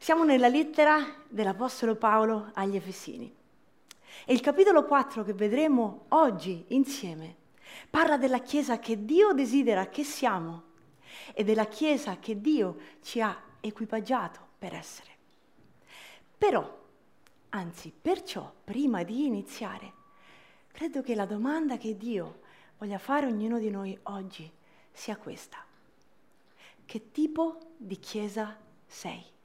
Siamo nella lettera dell'Apostolo Paolo agli Efesini e il capitolo 4 che vedremo oggi insieme parla della Chiesa che Dio desidera che siamo e della Chiesa che Dio ci ha equipaggiato per essere. Però, anzi, perciò, prima di iniziare, credo che la domanda che Dio voglia fare a ognuno di noi oggi sia questa. Che tipo di Chiesa sei?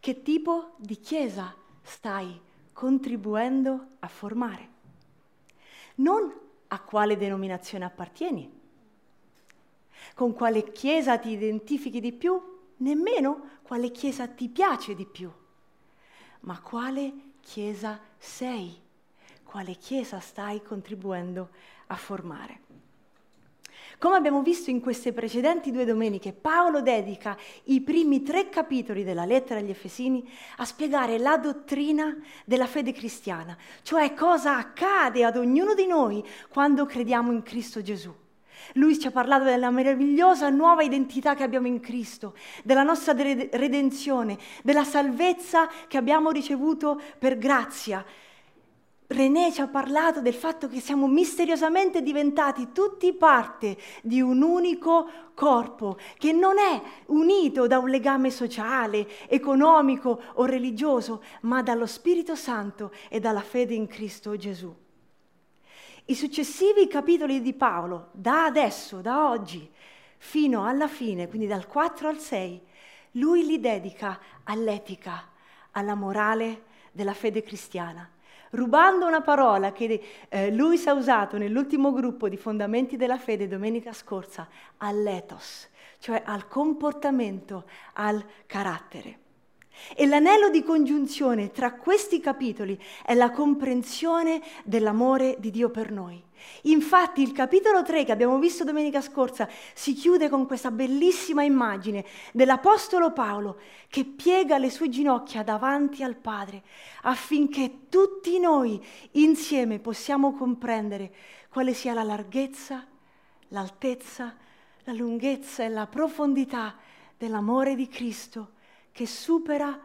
Che tipo di Chiesa stai contribuendo a formare? Non a quale denominazione appartieni, con quale Chiesa ti identifichi di più, nemmeno quale Chiesa ti piace di più, ma quale Chiesa sei, quale Chiesa stai contribuendo a formare. Come abbiamo visto in queste precedenti due domeniche, Paolo dedica i primi tre capitoli della lettera agli Efesini a spiegare la dottrina della fede cristiana, cioè cosa accade ad ognuno di noi quando crediamo in Cristo Gesù. Lui ci ha parlato della meravigliosa nuova identità che abbiamo in Cristo, della nostra redenzione, della salvezza che abbiamo ricevuto per grazia René ci ha parlato del fatto che siamo misteriosamente diventati tutti parte di un unico corpo che non è unito da un legame sociale, economico o religioso, ma dallo Spirito Santo e dalla fede in Cristo Gesù. I successivi capitoli di Paolo, da adesso, da oggi, fino alla fine, quindi dal 4 al 6, lui li dedica all'etica, alla morale della fede cristiana rubando una parola che eh, Luis ha usato nell'ultimo gruppo di fondamenti della fede domenica scorsa, all'ethos, cioè al comportamento, al carattere. E l'anello di congiunzione tra questi capitoli è la comprensione dell'amore di Dio per noi. Infatti il capitolo 3 che abbiamo visto domenica scorsa si chiude con questa bellissima immagine dell'Apostolo Paolo che piega le sue ginocchia davanti al Padre affinché tutti noi insieme possiamo comprendere quale sia la larghezza, l'altezza, la lunghezza e la profondità dell'amore di Cristo che supera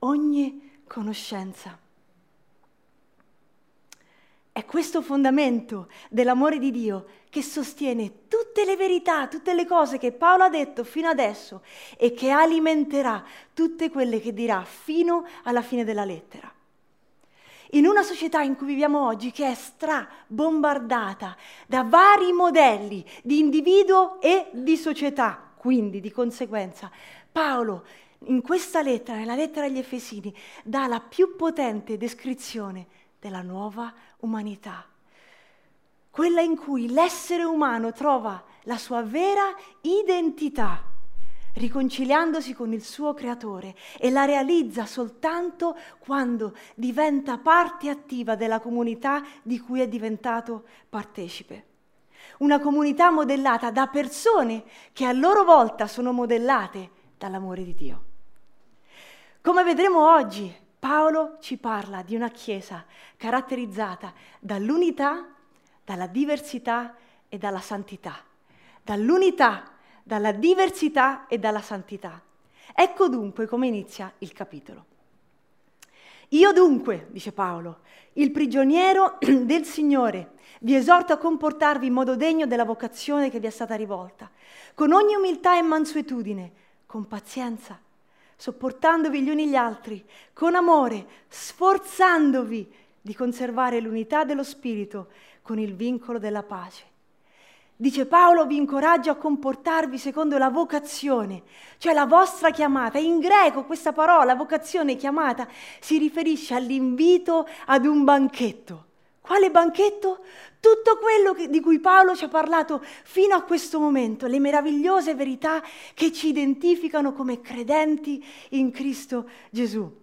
ogni conoscenza. È questo fondamento dell'amore di Dio che sostiene tutte le verità, tutte le cose che Paolo ha detto fino adesso e che alimenterà tutte quelle che dirà fino alla fine della lettera. In una società in cui viviamo oggi che è strabombardata da vari modelli di individuo e di società, quindi di conseguenza, Paolo in questa lettera, nella lettera agli Efesini, dà la più potente descrizione della nuova umanità, quella in cui l'essere umano trova la sua vera identità, riconciliandosi con il suo creatore e la realizza soltanto quando diventa parte attiva della comunità di cui è diventato partecipe. Una comunità modellata da persone che a loro volta sono modellate dall'amore di Dio. Come vedremo oggi, Paolo ci parla di una Chiesa caratterizzata dall'unità, dalla diversità e dalla santità. Dall'unità, dalla diversità e dalla santità. Ecco dunque come inizia il capitolo. Io dunque, dice Paolo, il prigioniero del Signore, vi esorto a comportarvi in modo degno della vocazione che vi è stata rivolta, con ogni umiltà e mansuetudine, con pazienza sopportandovi gli uni gli altri, con amore, sforzandovi di conservare l'unità dello Spirito con il vincolo della pace. Dice Paolo, vi incoraggio a comportarvi secondo la vocazione, cioè la vostra chiamata. In greco questa parola, vocazione, chiamata, si riferisce all'invito ad un banchetto. Quale banchetto? Tutto quello che, di cui Paolo ci ha parlato fino a questo momento, le meravigliose verità che ci identificano come credenti in Cristo Gesù.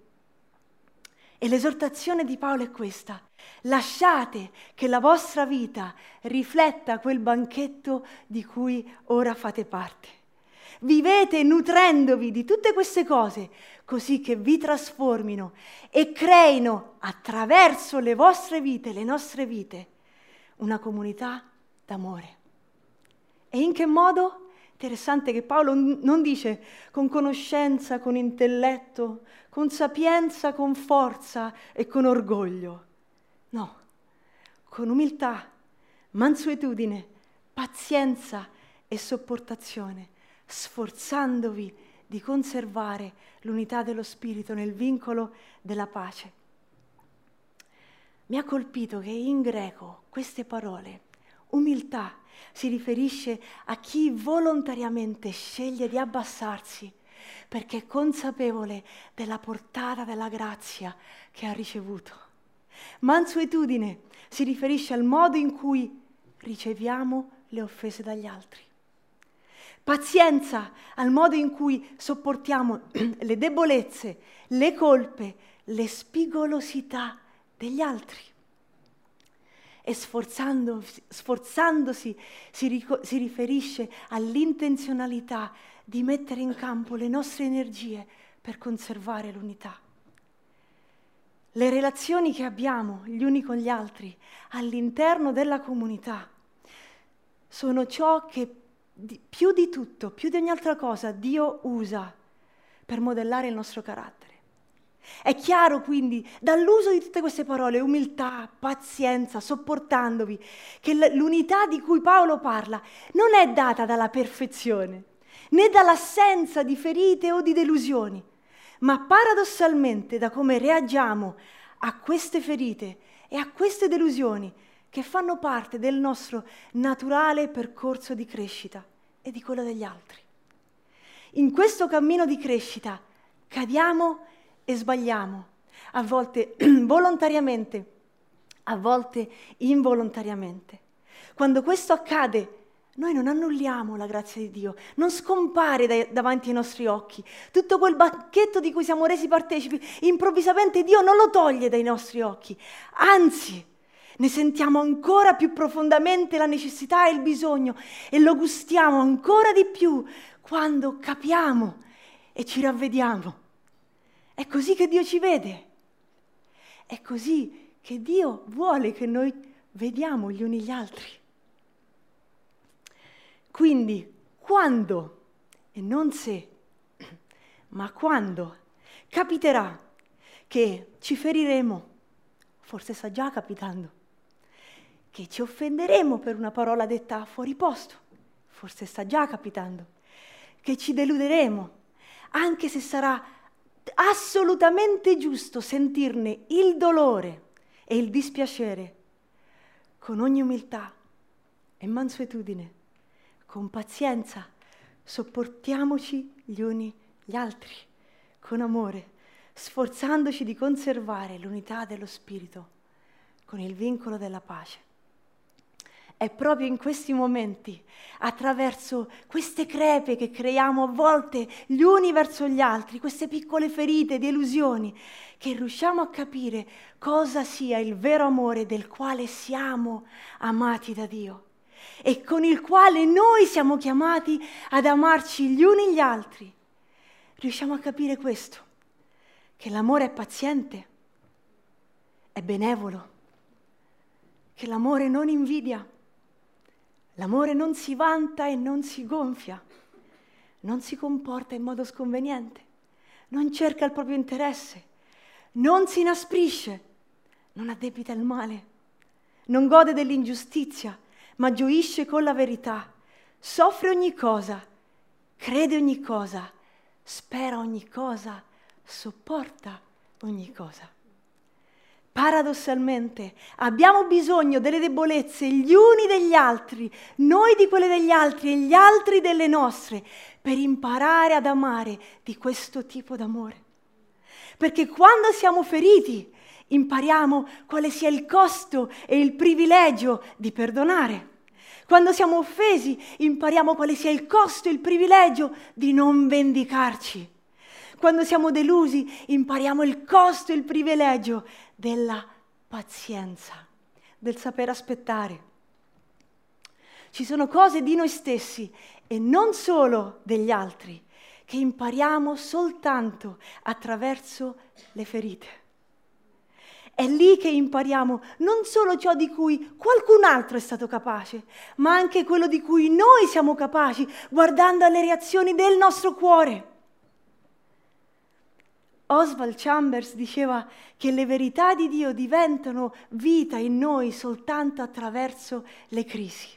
E l'esortazione di Paolo è questa. Lasciate che la vostra vita rifletta quel banchetto di cui ora fate parte. Vivete nutrendovi di tutte queste cose così che vi trasformino e creino attraverso le vostre vite, le nostre vite, una comunità d'amore. E in che modo? Interessante che Paolo non dice con conoscenza, con intelletto, con sapienza, con forza e con orgoglio. No, con umiltà, mansuetudine, pazienza e sopportazione, sforzandovi di conservare l'unità dello Spirito nel vincolo della pace. Mi ha colpito che in greco queste parole, umiltà, si riferisce a chi volontariamente sceglie di abbassarsi perché è consapevole della portata della grazia che ha ricevuto. Mansuetudine si riferisce al modo in cui riceviamo le offese dagli altri. Pazienza al modo in cui sopportiamo le debolezze, le colpe, le spigolosità degli altri e sforzandosi, sforzandosi si, rico- si riferisce all'intenzionalità di mettere in campo le nostre energie per conservare l'unità. Le relazioni che abbiamo gli uni con gli altri all'interno della comunità sono ciò che di, più di tutto, più di ogni altra cosa, Dio usa per modellare il nostro carattere. È chiaro quindi dall'uso di tutte queste parole, umiltà, pazienza, sopportandovi, che l'unità di cui Paolo parla non è data dalla perfezione, né dall'assenza di ferite o di delusioni, ma paradossalmente da come reagiamo a queste ferite e a queste delusioni che fanno parte del nostro naturale percorso di crescita e di quello degli altri. In questo cammino di crescita cadiamo e sbagliamo, a volte volontariamente, a volte involontariamente. Quando questo accade, noi non annulliamo la grazia di Dio, non scompare dai, davanti ai nostri occhi. Tutto quel banchetto di cui siamo resi partecipi, improvvisamente Dio non lo toglie dai nostri occhi, anzi ne sentiamo ancora più profondamente la necessità e il bisogno e lo gustiamo ancora di più quando capiamo e ci ravvediamo è così che Dio ci vede. È così che Dio vuole che noi vediamo gli uni gli altri. Quindi, quando, e non se, ma quando capiterà che ci feriremo, forse sta già capitando, che ci offenderemo per una parola detta fuori posto, forse sta già capitando, che ci deluderemo, anche se sarà assolutamente giusto sentirne il dolore e il dispiacere con ogni umiltà e mansuetudine, con pazienza, sopportiamoci gli uni gli altri, con amore, sforzandoci di conservare l'unità dello Spirito con il vincolo della pace. È proprio in questi momenti, attraverso queste crepe che creiamo a volte gli uni verso gli altri, queste piccole ferite di illusioni, che riusciamo a capire cosa sia il vero amore del quale siamo amati da Dio e con il quale noi siamo chiamati ad amarci gli uni gli altri. Riusciamo a capire questo, che l'amore è paziente, è benevolo, che l'amore non invidia L'amore non si vanta e non si gonfia, non si comporta in modo sconveniente, non cerca il proprio interesse, non si inasprisce, non addebita il male, non gode dell'ingiustizia, ma gioisce con la verità, soffre ogni cosa, crede ogni cosa, spera ogni cosa, sopporta ogni cosa. Paradossalmente abbiamo bisogno delle debolezze gli uni degli altri, noi di quelle degli altri e gli altri delle nostre, per imparare ad amare di questo tipo d'amore. Perché quando siamo feriti impariamo quale sia il costo e il privilegio di perdonare. Quando siamo offesi impariamo quale sia il costo e il privilegio di non vendicarci. Quando siamo delusi impariamo il costo e il privilegio della pazienza, del saper aspettare. Ci sono cose di noi stessi e non solo degli altri che impariamo soltanto attraverso le ferite. È lì che impariamo non solo ciò di cui qualcun altro è stato capace, ma anche quello di cui noi siamo capaci, guardando alle reazioni del nostro cuore. Oswald Chambers diceva che le verità di Dio diventano vita in noi soltanto attraverso le crisi.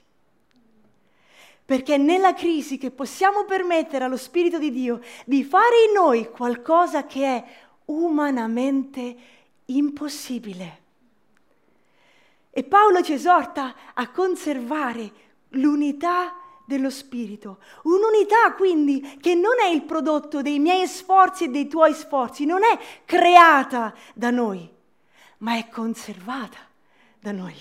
Perché è nella crisi che possiamo permettere allo Spirito di Dio di fare in noi qualcosa che è umanamente impossibile. E Paolo ci esorta a conservare l'unità dello Spirito. Un'unità quindi che non è il prodotto dei miei sforzi e dei tuoi sforzi, non è creata da noi, ma è conservata da noi.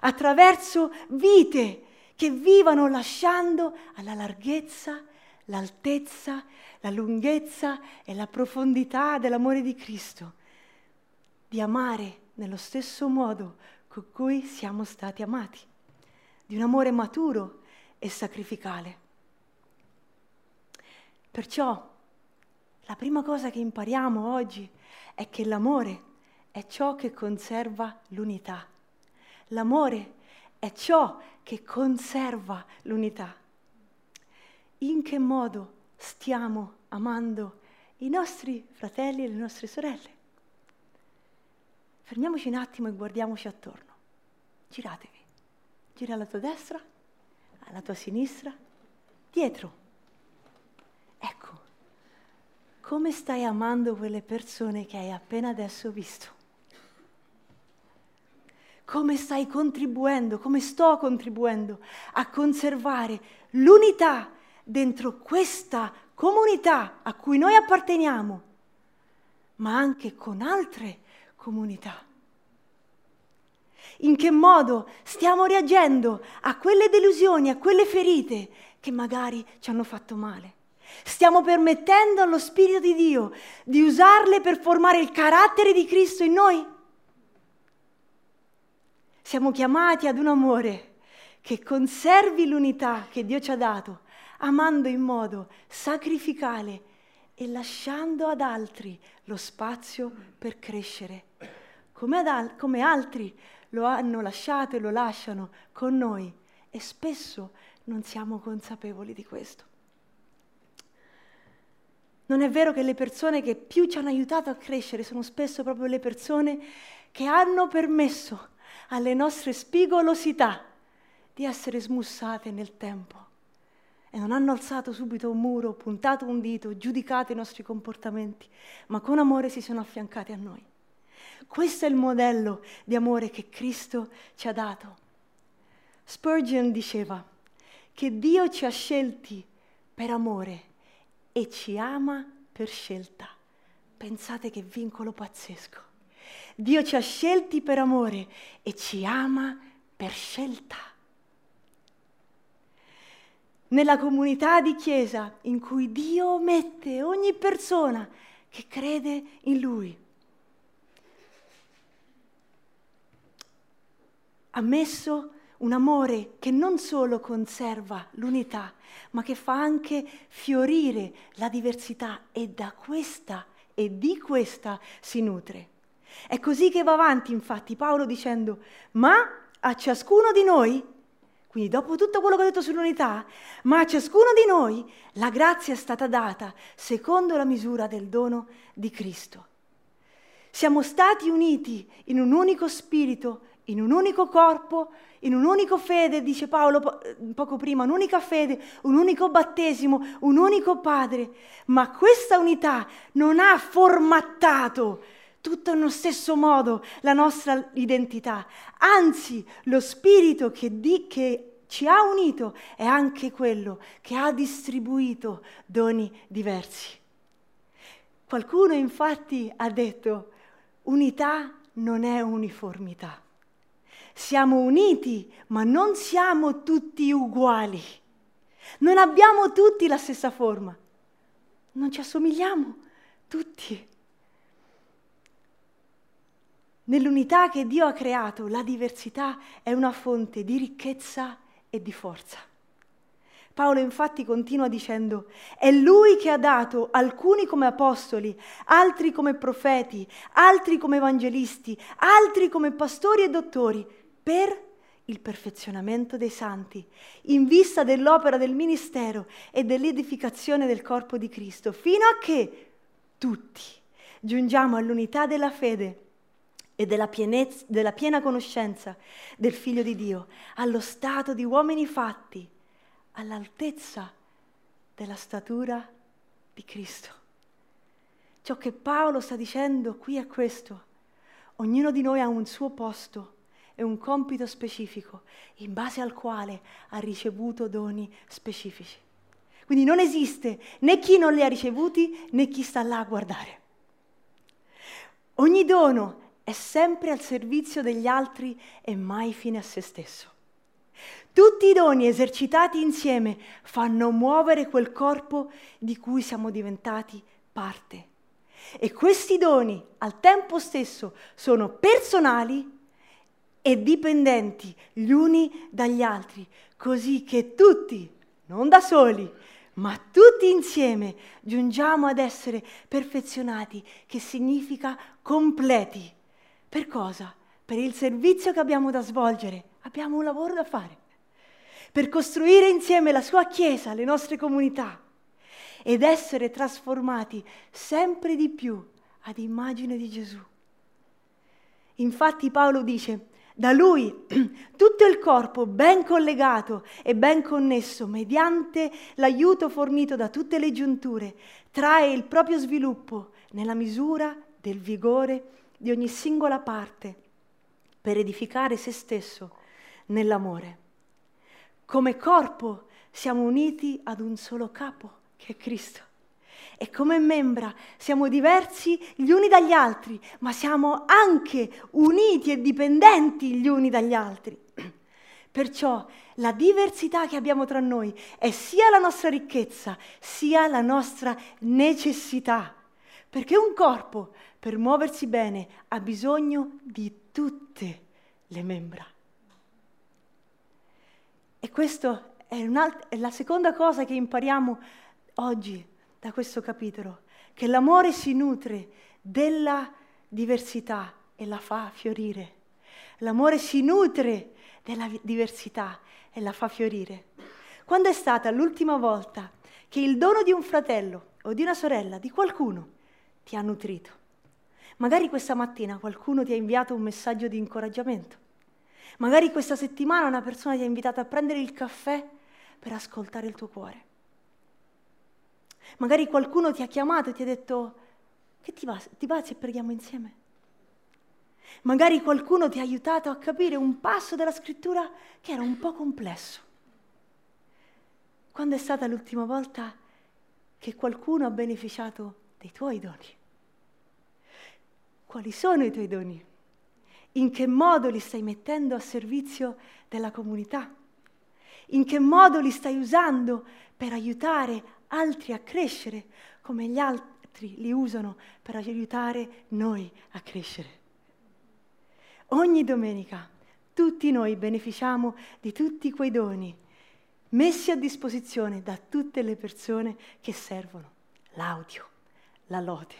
Attraverso vite che vivano lasciando alla larghezza, l'altezza, la lunghezza e la profondità dell'amore di Cristo, di amare nello stesso modo con cui siamo stati amati, di un amore maturo e sacrificale. Perciò la prima cosa che impariamo oggi è che l'amore è ciò che conserva l'unità. L'amore è ciò che conserva l'unità. In che modo stiamo amando i nostri fratelli e le nostre sorelle? Fermiamoci un attimo e guardiamoci attorno. Giratevi. Gira alla tua destra alla tua sinistra, dietro. Ecco, come stai amando quelle persone che hai appena adesso visto? Come stai contribuendo, come sto contribuendo a conservare l'unità dentro questa comunità a cui noi apparteniamo, ma anche con altre comunità? In che modo stiamo reagendo a quelle delusioni, a quelle ferite che magari ci hanno fatto male. Stiamo permettendo allo Spirito di Dio di usarle per formare il carattere di Cristo in noi? Siamo chiamati ad un amore che conservi l'unità che Dio ci ha dato, amando in modo sacrificale e lasciando ad altri lo spazio per crescere, come, al- come altri lo hanno lasciato e lo lasciano con noi e spesso non siamo consapevoli di questo. Non è vero che le persone che più ci hanno aiutato a crescere sono spesso proprio le persone che hanno permesso alle nostre spigolosità di essere smussate nel tempo e non hanno alzato subito un muro, puntato un dito, giudicato i nostri comportamenti, ma con amore si sono affiancate a noi. Questo è il modello di amore che Cristo ci ha dato. Spurgeon diceva che Dio ci ha scelti per amore e ci ama per scelta. Pensate che vincolo pazzesco. Dio ci ha scelti per amore e ci ama per scelta. Nella comunità di Chiesa in cui Dio mette ogni persona che crede in Lui ha messo un amore che non solo conserva l'unità, ma che fa anche fiorire la diversità e da questa e di questa si nutre. È così che va avanti infatti Paolo dicendo, ma a ciascuno di noi, quindi dopo tutto quello che ho detto sull'unità, ma a ciascuno di noi la grazia è stata data secondo la misura del dono di Cristo. Siamo stati uniti in un unico spirito in un unico corpo, in un unico fede, dice Paolo po- poco prima, un'unica fede, un unico battesimo, un unico Padre. Ma questa unità non ha formattato tutto nello stesso modo la nostra identità. Anzi, lo Spirito che, di, che ci ha unito è anche quello che ha distribuito doni diversi. Qualcuno infatti ha detto, unità non è uniformità. Siamo uniti, ma non siamo tutti uguali. Non abbiamo tutti la stessa forma. Non ci assomigliamo tutti. Nell'unità che Dio ha creato, la diversità è una fonte di ricchezza e di forza. Paolo infatti continua dicendo, è lui che ha dato alcuni come apostoli, altri come profeti, altri come evangelisti, altri come pastori e dottori, per il perfezionamento dei santi, in vista dell'opera del ministero e dell'edificazione del corpo di Cristo, fino a che tutti giungiamo all'unità della fede e della, pienezza, della piena conoscenza del Figlio di Dio, allo stato di uomini fatti, all'altezza della statura di Cristo. Ciò che Paolo sta dicendo qui è questo. Ognuno di noi ha un suo posto e un compito specifico in base al quale ha ricevuto doni specifici. Quindi non esiste né chi non li ha ricevuti né chi sta là a guardare. Ogni dono è sempre al servizio degli altri e mai fine a se stesso. Tutti i doni esercitati insieme fanno muovere quel corpo di cui siamo diventati parte. E questi doni al tempo stesso sono personali e dipendenti gli uni dagli altri, così che tutti, non da soli, ma tutti insieme giungiamo ad essere perfezionati, che significa completi. Per cosa? Per il servizio che abbiamo da svolgere. Abbiamo un lavoro da fare. Per costruire insieme la sua Chiesa, le nostre comunità ed essere trasformati sempre di più ad immagine di Gesù. Infatti Paolo dice, da lui tutto il corpo ben collegato e ben connesso mediante l'aiuto fornito da tutte le giunture trae il proprio sviluppo nella misura del vigore di ogni singola parte per edificare se stesso nell'amore. Come corpo siamo uniti ad un solo capo, che è Cristo. E come membra siamo diversi gli uni dagli altri, ma siamo anche uniti e dipendenti gli uni dagli altri. Perciò la diversità che abbiamo tra noi è sia la nostra ricchezza, sia la nostra necessità. Perché un corpo, per muoversi bene, ha bisogno di tutte le membra. E questa è, è la seconda cosa che impariamo oggi da questo capitolo, che l'amore si nutre della diversità e la fa fiorire. L'amore si nutre della diversità e la fa fiorire. Quando è stata l'ultima volta che il dono di un fratello o di una sorella, di qualcuno, ti ha nutrito. Magari questa mattina qualcuno ti ha inviato un messaggio di incoraggiamento. Magari questa settimana una persona ti ha invitato a prendere il caffè per ascoltare il tuo cuore. Magari qualcuno ti ha chiamato e ti ha detto, che ti va, ti va se preghiamo insieme? Magari qualcuno ti ha aiutato a capire un passo della scrittura che era un po' complesso. Quando è stata l'ultima volta che qualcuno ha beneficiato dei tuoi doni. Quali sono i tuoi doni? In che modo li stai mettendo a servizio della comunità? In che modo li stai usando per aiutare altri a crescere come gli altri li usano per aiutare noi a crescere? Ogni domenica tutti noi beneficiamo di tutti quei doni messi a disposizione da tutte le persone che servono l'audio, la lode,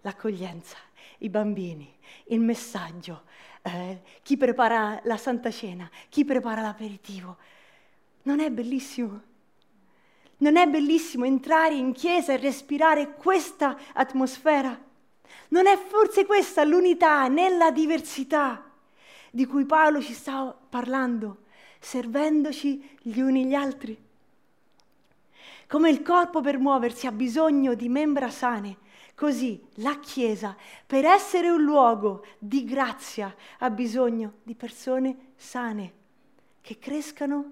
l'accoglienza, i bambini, il messaggio, eh, chi prepara la Santa Cena, chi prepara l'aperitivo. Non è bellissimo? Non è bellissimo entrare in chiesa e respirare questa atmosfera? Non è forse questa l'unità nella diversità di cui Paolo ci sta parlando, servendoci gli uni gli altri? Come il corpo per muoversi ha bisogno di membra sane, così la Chiesa, per essere un luogo di grazia, ha bisogno di persone sane, che crescano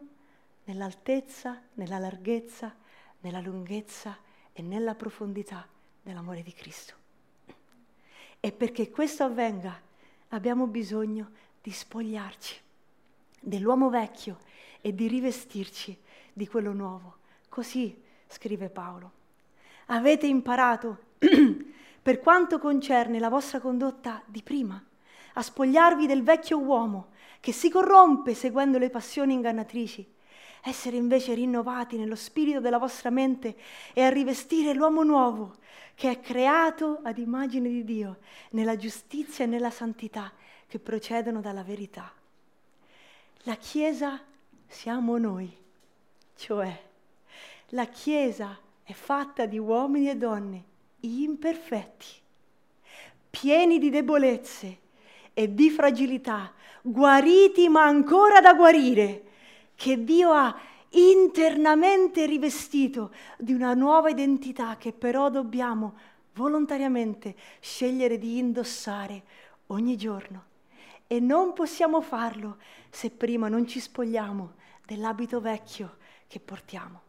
nell'altezza, nella larghezza, nella lunghezza e nella profondità dell'amore di Cristo. E perché questo avvenga abbiamo bisogno di spogliarci dell'uomo vecchio e di rivestirci di quello nuovo. Così scrive Paolo. Avete imparato, per quanto concerne la vostra condotta di prima, a spogliarvi del vecchio uomo che si corrompe seguendo le passioni ingannatrici, essere invece rinnovati nello spirito della vostra mente e a rivestire l'uomo nuovo che è creato ad immagine di Dio, nella giustizia e nella santità che procedono dalla verità. La Chiesa siamo noi, cioè la Chiesa è fatta di uomini e donne imperfetti, pieni di debolezze e di fragilità, guariti ma ancora da guarire, che Dio ha internamente rivestito di una nuova identità che però dobbiamo volontariamente scegliere di indossare ogni giorno. E non possiamo farlo se prima non ci spogliamo dell'abito vecchio che portiamo.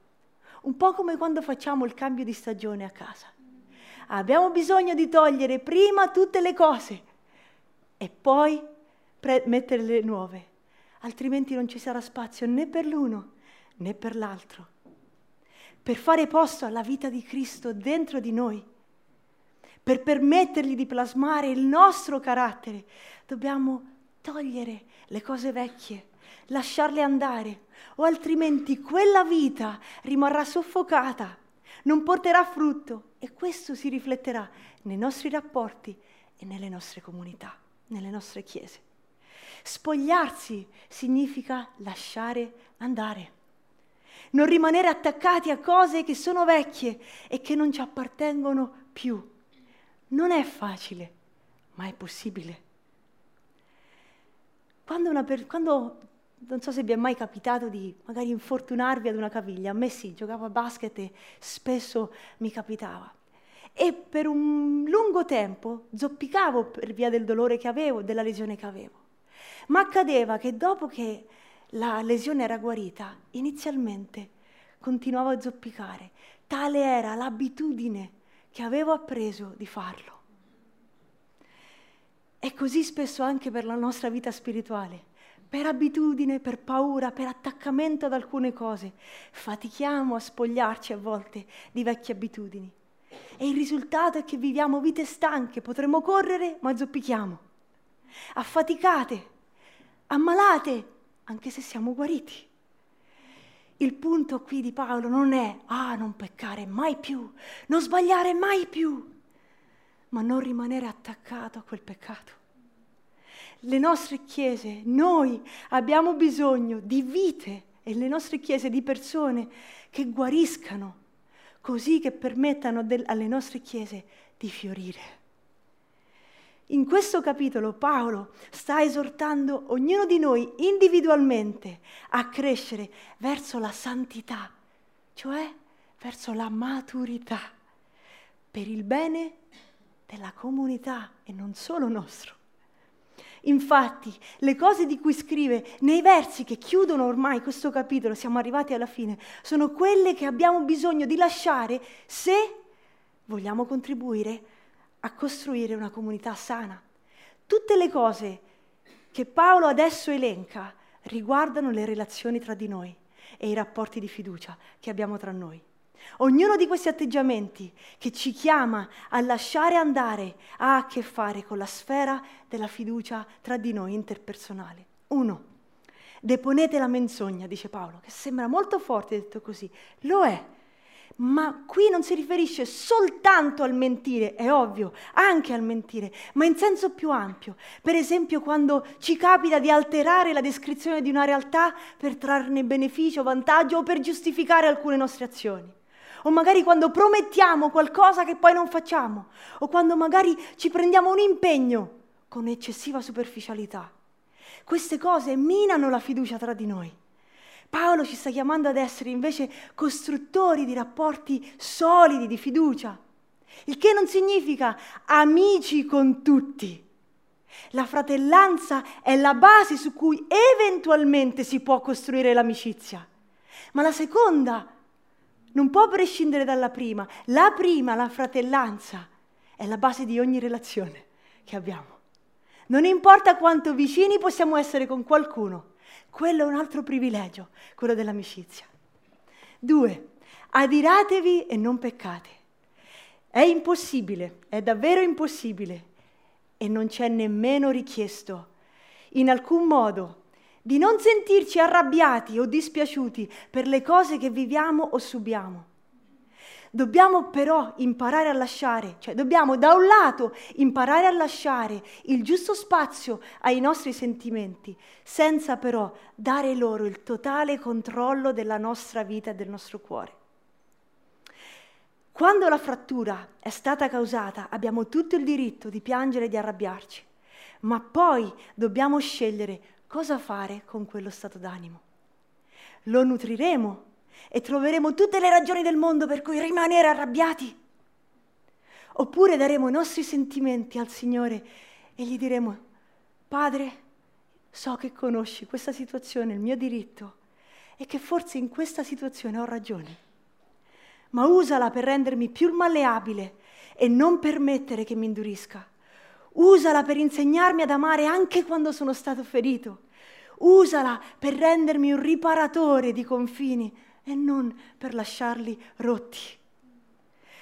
Un po' come quando facciamo il cambio di stagione a casa. Abbiamo bisogno di togliere prima tutte le cose e poi pre- mettere le nuove, altrimenti non ci sarà spazio né per l'uno né per l'altro. Per fare posto alla vita di Cristo dentro di noi, per permettergli di plasmare il nostro carattere, dobbiamo togliere le cose vecchie, lasciarle andare, o altrimenti quella vita rimarrà soffocata, non porterà frutto e questo si rifletterà nei nostri rapporti e nelle nostre comunità, nelle nostre chiese. Spogliarsi significa lasciare andare non rimanere attaccati a cose che sono vecchie e che non ci appartengono più. Non è facile, ma è possibile. Quando, per, quando, non so se vi è mai capitato di magari infortunarvi ad una caviglia, a me sì, giocavo a basket e spesso mi capitava. E per un lungo tempo zoppicavo per via del dolore che avevo, della lesione che avevo. Ma accadeva che dopo che la lesione era guarita, inizialmente continuavo a zoppicare. Tale era l'abitudine che avevo appreso di farlo. È così spesso anche per la nostra vita spirituale. Per abitudine, per paura, per attaccamento ad alcune cose, fatichiamo a spogliarci a volte di vecchie abitudini. E il risultato è che viviamo vite stanche, potremmo correre ma zoppichiamo. Affaticate, ammalate, anche se siamo guariti. Il punto qui di Paolo non è, ah, non peccare mai più, non sbagliare mai più, ma non rimanere attaccato a quel peccato. Le nostre chiese, noi abbiamo bisogno di vite e le nostre chiese di persone che guariscano, così che permettano del, alle nostre chiese di fiorire. In questo capitolo Paolo sta esortando ognuno di noi individualmente a crescere verso la santità, cioè verso la maturità, per il bene della comunità e non solo nostro. Infatti, le cose di cui scrive nei versi che chiudono ormai questo capitolo, siamo arrivati alla fine, sono quelle che abbiamo bisogno di lasciare se vogliamo contribuire a costruire una comunità sana. Tutte le cose che Paolo adesso elenca riguardano le relazioni tra di noi e i rapporti di fiducia che abbiamo tra noi. Ognuno di questi atteggiamenti che ci chiama a lasciare andare ha a che fare con la sfera della fiducia tra di noi interpersonale. Uno, deponete la menzogna, dice Paolo, che sembra molto forte detto così. Lo è, ma qui non si riferisce soltanto al mentire, è ovvio, anche al mentire, ma in senso più ampio. Per esempio quando ci capita di alterare la descrizione di una realtà per trarne beneficio, vantaggio o per giustificare alcune nostre azioni. O magari quando promettiamo qualcosa che poi non facciamo. O quando magari ci prendiamo un impegno con eccessiva superficialità. Queste cose minano la fiducia tra di noi. Paolo ci sta chiamando ad essere invece costruttori di rapporti solidi, di fiducia, il che non significa amici con tutti. La fratellanza è la base su cui eventualmente si può costruire l'amicizia, ma la seconda non può prescindere dalla prima. La prima, la fratellanza, è la base di ogni relazione che abbiamo. Non importa quanto vicini possiamo essere con qualcuno, quello è un altro privilegio, quello dell'amicizia. Due, adiratevi e non peccate. È impossibile, è davvero impossibile e non c'è nemmeno richiesto in alcun modo di non sentirci arrabbiati o dispiaciuti per le cose che viviamo o subiamo. Dobbiamo però imparare a lasciare, cioè dobbiamo da un lato imparare a lasciare il giusto spazio ai nostri sentimenti, senza però dare loro il totale controllo della nostra vita e del nostro cuore. Quando la frattura è stata causata, abbiamo tutto il diritto di piangere e di arrabbiarci, ma poi dobbiamo scegliere cosa fare con quello stato d'animo. Lo nutriremo e troveremo tutte le ragioni del mondo per cui rimanere arrabbiati. Oppure daremo i nostri sentimenti al Signore e gli diremo, Padre, so che conosci questa situazione, il mio diritto, e che forse in questa situazione ho ragione, ma usala per rendermi più malleabile e non permettere che mi indurisca. Usala per insegnarmi ad amare anche quando sono stato ferito. Usala per rendermi un riparatore di confini e non per lasciarli rotti.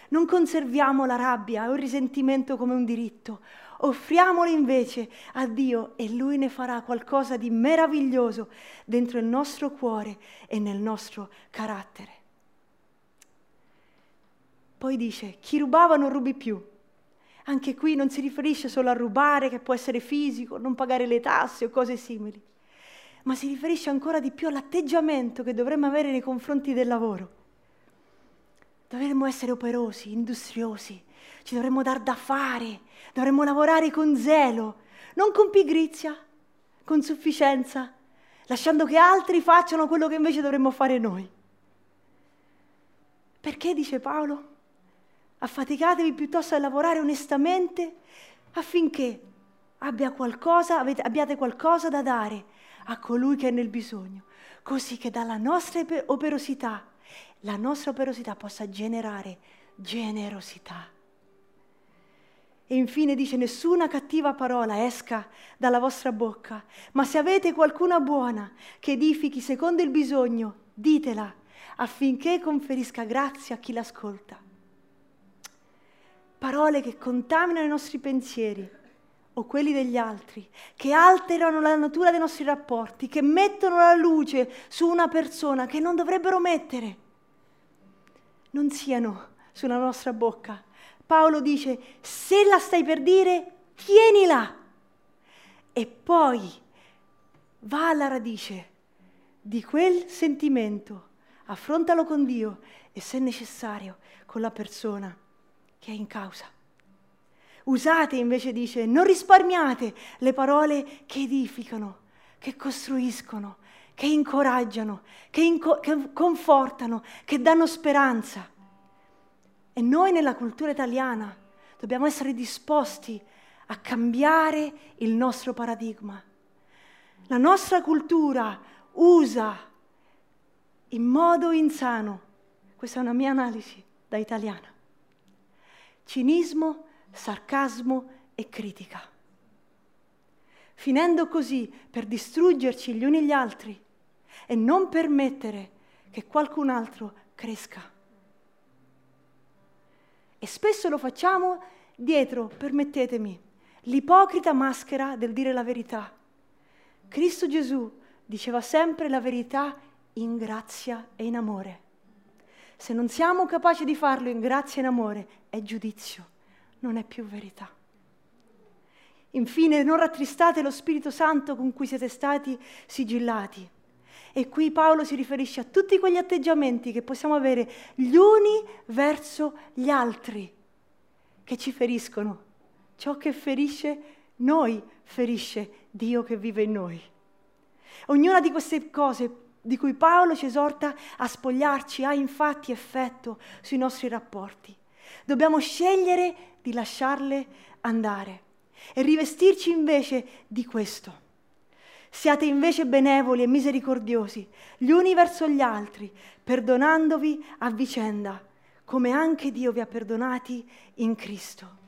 Non conserviamo la rabbia o il risentimento come un diritto, offriamolo invece a Dio e Lui ne farà qualcosa di meraviglioso dentro il nostro cuore e nel nostro carattere. Poi dice, chi rubava non rubi più. Anche qui non si riferisce solo a rubare, che può essere fisico, non pagare le tasse o cose simili ma si riferisce ancora di più all'atteggiamento che dovremmo avere nei confronti del lavoro. Dovremmo essere operosi, industriosi, ci dovremmo dar da fare, dovremmo lavorare con zelo, non con pigrizia, con sufficienza, lasciando che altri facciano quello che invece dovremmo fare noi. Perché, dice Paolo, affaticatevi piuttosto a lavorare onestamente affinché abbia qualcosa, abbiate qualcosa da dare a colui che è nel bisogno, così che dalla nostra operosità, la nostra operosità possa generare generosità. E infine dice, nessuna cattiva parola esca dalla vostra bocca, ma se avete qualcuna buona che edifichi secondo il bisogno, ditela affinché conferisca grazia a chi l'ascolta. Parole che contaminano i nostri pensieri, o quelli degli altri, che alterano la natura dei nostri rapporti, che mettono la luce su una persona che non dovrebbero mettere, non siano sulla nostra bocca. Paolo dice, se la stai per dire, tienila. E poi va alla radice di quel sentimento, affrontalo con Dio e se necessario con la persona che è in causa. Usate invece, dice, non risparmiate le parole che edificano, che costruiscono, che incoraggiano, che, inco- che confortano, che danno speranza. E noi nella cultura italiana dobbiamo essere disposti a cambiare il nostro paradigma. La nostra cultura usa in modo insano, questa è una mia analisi da italiana, cinismo sarcasmo e critica, finendo così per distruggerci gli uni gli altri e non permettere che qualcun altro cresca. E spesso lo facciamo dietro, permettetemi, l'ipocrita maschera del dire la verità. Cristo Gesù diceva sempre la verità in grazia e in amore. Se non siamo capaci di farlo in grazia e in amore, è giudizio non è più verità. Infine, non rattristate lo Spirito Santo con cui siete stati sigillati. E qui Paolo si riferisce a tutti quegli atteggiamenti che possiamo avere gli uni verso gli altri, che ci feriscono. Ciò che ferisce noi ferisce Dio che vive in noi. Ognuna di queste cose di cui Paolo ci esorta a spogliarci ha infatti effetto sui nostri rapporti. Dobbiamo scegliere di lasciarle andare e rivestirci invece di questo. Siate invece benevoli e misericordiosi gli uni verso gli altri, perdonandovi a vicenda, come anche Dio vi ha perdonati in Cristo.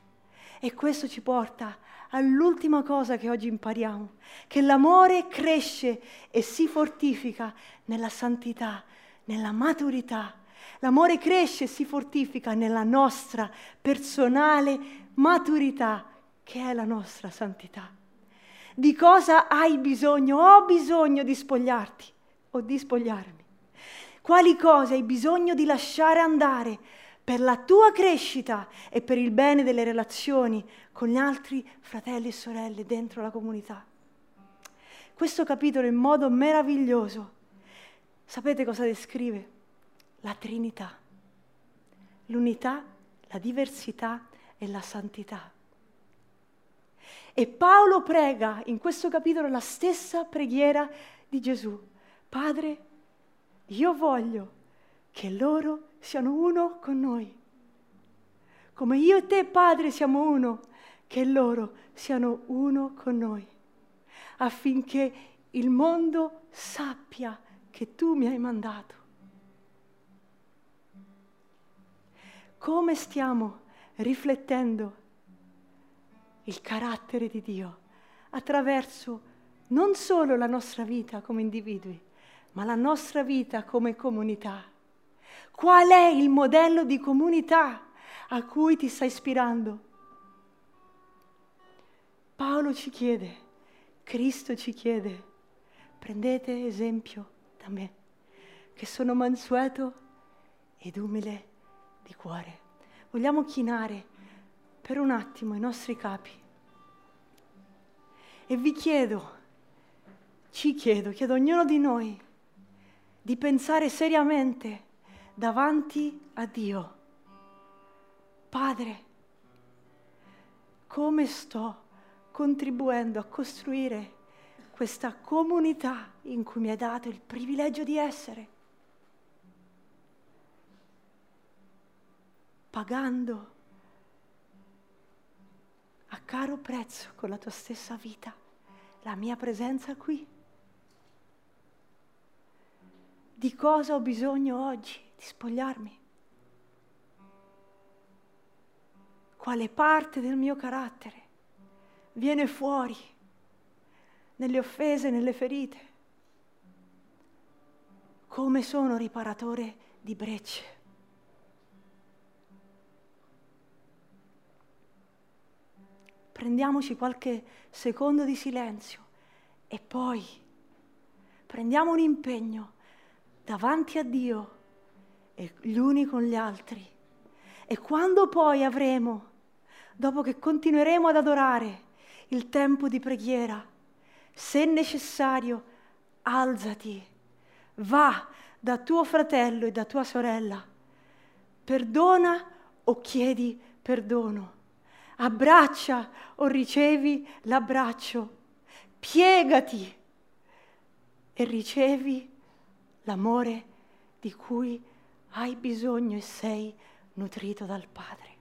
E questo ci porta all'ultima cosa che oggi impariamo, che l'amore cresce e si fortifica nella santità, nella maturità L'amore cresce e si fortifica nella nostra personale maturità, che è la nostra santità. Di cosa hai bisogno? Ho bisogno di spogliarti o di spogliarmi. Quali cose hai bisogno di lasciare andare per la tua crescita e per il bene delle relazioni con gli altri fratelli e sorelle dentro la comunità? Questo capitolo in modo meraviglioso, sapete cosa descrive? La Trinità, l'unità, la diversità e la santità. E Paolo prega in questo capitolo la stessa preghiera di Gesù. Padre, io voglio che loro siano uno con noi. Come io e te, Padre, siamo uno, che loro siano uno con noi, affinché il mondo sappia che tu mi hai mandato. Come stiamo riflettendo il carattere di Dio attraverso non solo la nostra vita come individui, ma la nostra vita come comunità. Qual è il modello di comunità a cui ti stai ispirando? Paolo ci chiede, Cristo ci chiede, prendete esempio da me, che sono mansueto ed umile di cuore. Vogliamo chinare per un attimo i nostri capi. E vi chiedo, ci chiedo, chiedo a ognuno di noi di pensare seriamente davanti a Dio. Padre, come sto contribuendo a costruire questa comunità in cui mi hai dato il privilegio di essere? Pagando a caro prezzo con la tua stessa vita la mia presenza qui. Di cosa ho bisogno oggi? Di spogliarmi. Quale parte del mio carattere viene fuori nelle offese, nelle ferite? Come sono riparatore di brecce? Prendiamoci qualche secondo di silenzio e poi prendiamo un impegno davanti a Dio e gli uni con gli altri. E quando poi avremo, dopo che continueremo ad adorare, il tempo di preghiera, se necessario, alzati, va da tuo fratello e da tua sorella, perdona o chiedi perdono abbraccia o ricevi l'abbraccio, piegati e ricevi l'amore di cui hai bisogno e sei nutrito dal Padre.